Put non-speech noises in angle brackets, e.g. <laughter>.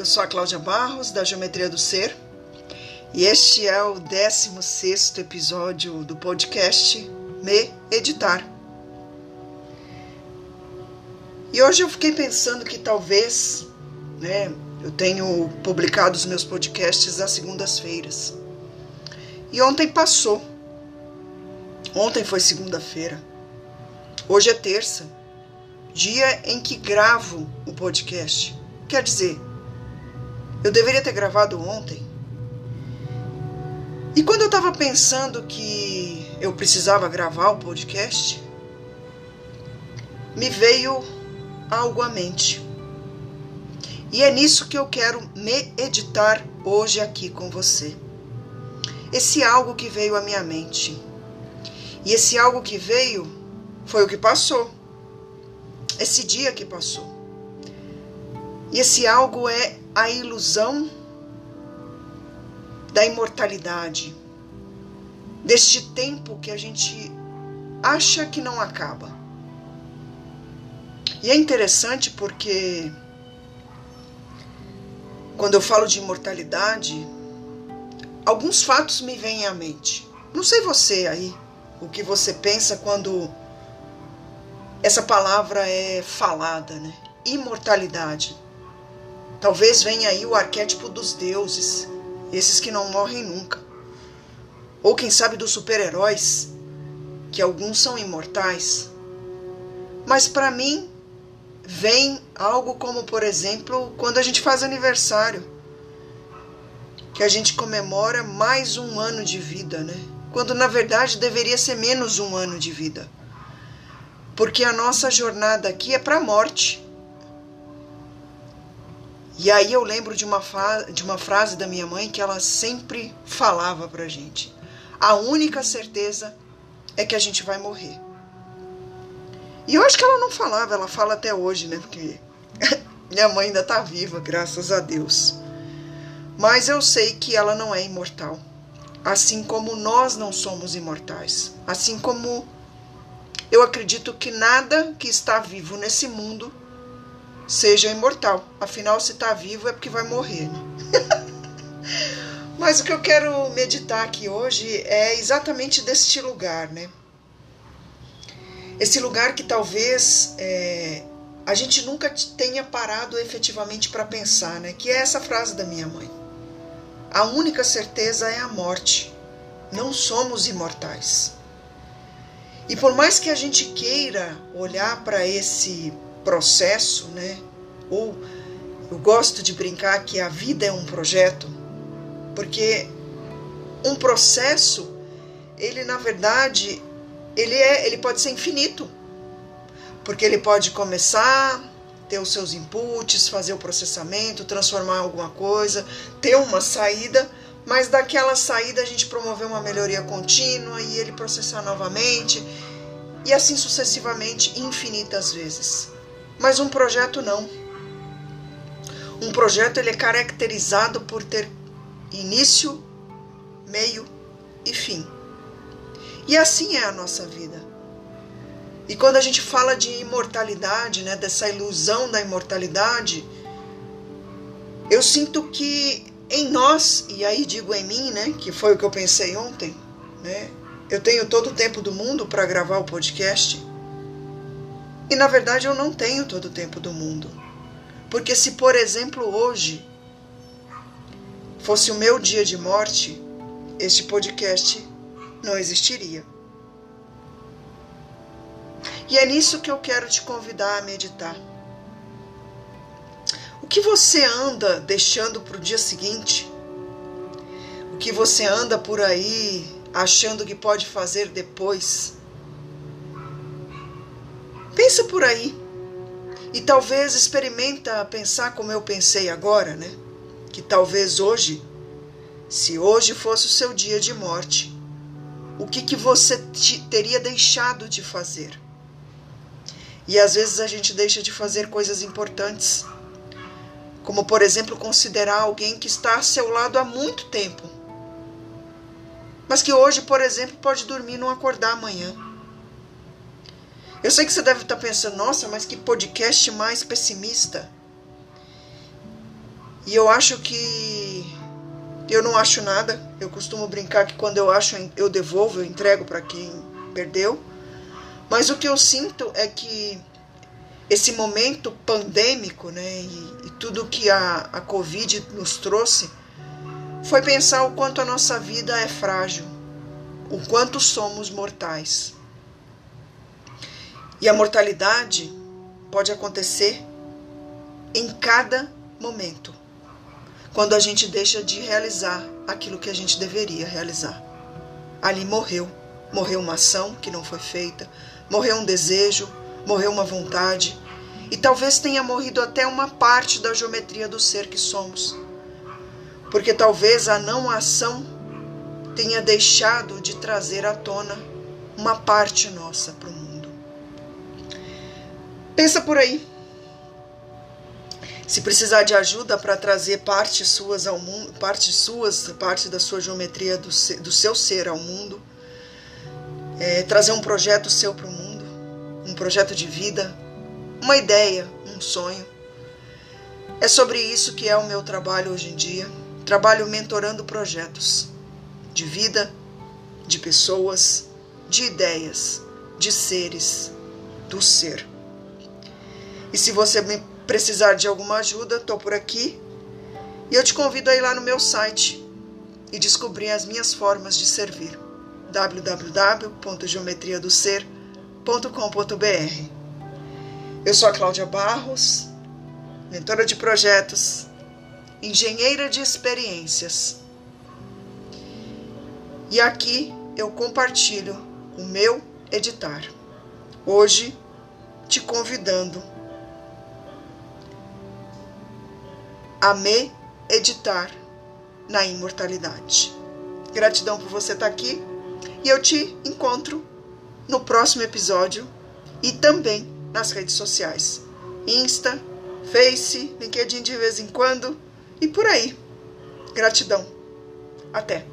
eu sou a Cláudia Barros, da Geometria do Ser, e este é o 16 episódio do podcast Me Editar. E hoje eu fiquei pensando que talvez, né, eu tenho publicado os meus podcasts às segundas-feiras. E ontem passou. Ontem foi segunda-feira. Hoje é terça, dia em que gravo o podcast. Quer dizer, eu deveria ter gravado ontem. E quando eu estava pensando que eu precisava gravar o podcast, me veio algo à mente. E é nisso que eu quero me editar hoje aqui com você. Esse algo que veio à minha mente. E esse algo que veio foi o que passou. Esse dia que passou. E esse algo é a ilusão da imortalidade, deste tempo que a gente acha que não acaba. E é interessante porque quando eu falo de imortalidade, alguns fatos me vêm à mente. Não sei você aí, o que você pensa quando essa palavra é falada, né? Imortalidade. Talvez venha aí o arquétipo dos deuses, esses que não morrem nunca. Ou quem sabe dos super-heróis, que alguns são imortais. Mas para mim, vem algo como, por exemplo, quando a gente faz aniversário, que a gente comemora mais um ano de vida, né? Quando na verdade deveria ser menos um ano de vida. Porque a nossa jornada aqui é para a morte. E aí eu lembro de uma, de uma frase da minha mãe que ela sempre falava pra gente. A única certeza é que a gente vai morrer. E eu acho que ela não falava, ela fala até hoje, né? Porque <laughs> minha mãe ainda tá viva, graças a Deus. Mas eu sei que ela não é imortal. Assim como nós não somos imortais. Assim como eu acredito que nada que está vivo nesse mundo seja imortal. Afinal, se está vivo é porque vai morrer. Né? <laughs> Mas o que eu quero meditar aqui hoje é exatamente deste lugar, né? Esse lugar que talvez é, a gente nunca tenha parado efetivamente para pensar, né? Que é essa frase da minha mãe. A única certeza é a morte. Não somos imortais. E por mais que a gente queira olhar para esse processo, né? Ou eu gosto de brincar que a vida é um projeto, porque um processo, ele na verdade, ele é, ele pode ser infinito. Porque ele pode começar, ter os seus inputs, fazer o processamento, transformar alguma coisa, ter uma saída, mas daquela saída a gente promover uma melhoria contínua e ele processar novamente e assim sucessivamente infinitas vezes. Mas um projeto não. Um projeto ele é caracterizado por ter início, meio e fim. E assim é a nossa vida. E quando a gente fala de imortalidade, né, dessa ilusão da imortalidade, eu sinto que em nós, e aí digo em mim, né, que foi o que eu pensei ontem, né, eu tenho todo o tempo do mundo para gravar o podcast. E na verdade eu não tenho todo o tempo do mundo. Porque se, por exemplo, hoje fosse o meu dia de morte, este podcast não existiria. E é nisso que eu quero te convidar a meditar. O que você anda deixando para o dia seguinte? O que você anda por aí achando que pode fazer depois? Pensa por aí. E talvez experimenta pensar como eu pensei agora, né? Que talvez hoje, se hoje fosse o seu dia de morte, o que, que você teria deixado de fazer? E às vezes a gente deixa de fazer coisas importantes, como por exemplo considerar alguém que está a seu lado há muito tempo, mas que hoje, por exemplo, pode dormir e não acordar amanhã. Eu sei que você deve estar pensando, nossa, mas que podcast mais pessimista. E eu acho que eu não acho nada. Eu costumo brincar que quando eu acho, eu devolvo, eu entrego para quem perdeu. Mas o que eu sinto é que esse momento pandêmico, né, e, e tudo que a, a Covid nos trouxe, foi pensar o quanto a nossa vida é frágil, o quanto somos mortais. E a mortalidade pode acontecer em cada momento, quando a gente deixa de realizar aquilo que a gente deveria realizar. Ali morreu, morreu uma ação que não foi feita, morreu um desejo, morreu uma vontade, e talvez tenha morrido até uma parte da geometria do ser que somos. Porque talvez a não ação tenha deixado de trazer à tona uma parte nossa para o mundo. Pensa por aí. Se precisar de ajuda para trazer partes suas ao mundo, partes suas, parte da sua geometria do, do seu ser ao mundo, é, trazer um projeto seu para o mundo, um projeto de vida, uma ideia, um sonho. É sobre isso que é o meu trabalho hoje em dia. Trabalho mentorando projetos de vida, de pessoas, de ideias, de seres, do ser. E se você precisar de alguma ajuda, estou por aqui. E eu te convido a ir lá no meu site e descobrir as minhas formas de servir. www.geometriadoser.com.br Eu sou a Cláudia Barros, mentora de projetos, engenheira de experiências. E aqui eu compartilho o meu editar. Hoje, te convidando a me editar na imortalidade. Gratidão por você estar aqui e eu te encontro no próximo episódio e também nas redes sociais: Insta, Face, LinkedIn de vez em quando e por aí. Gratidão. Até!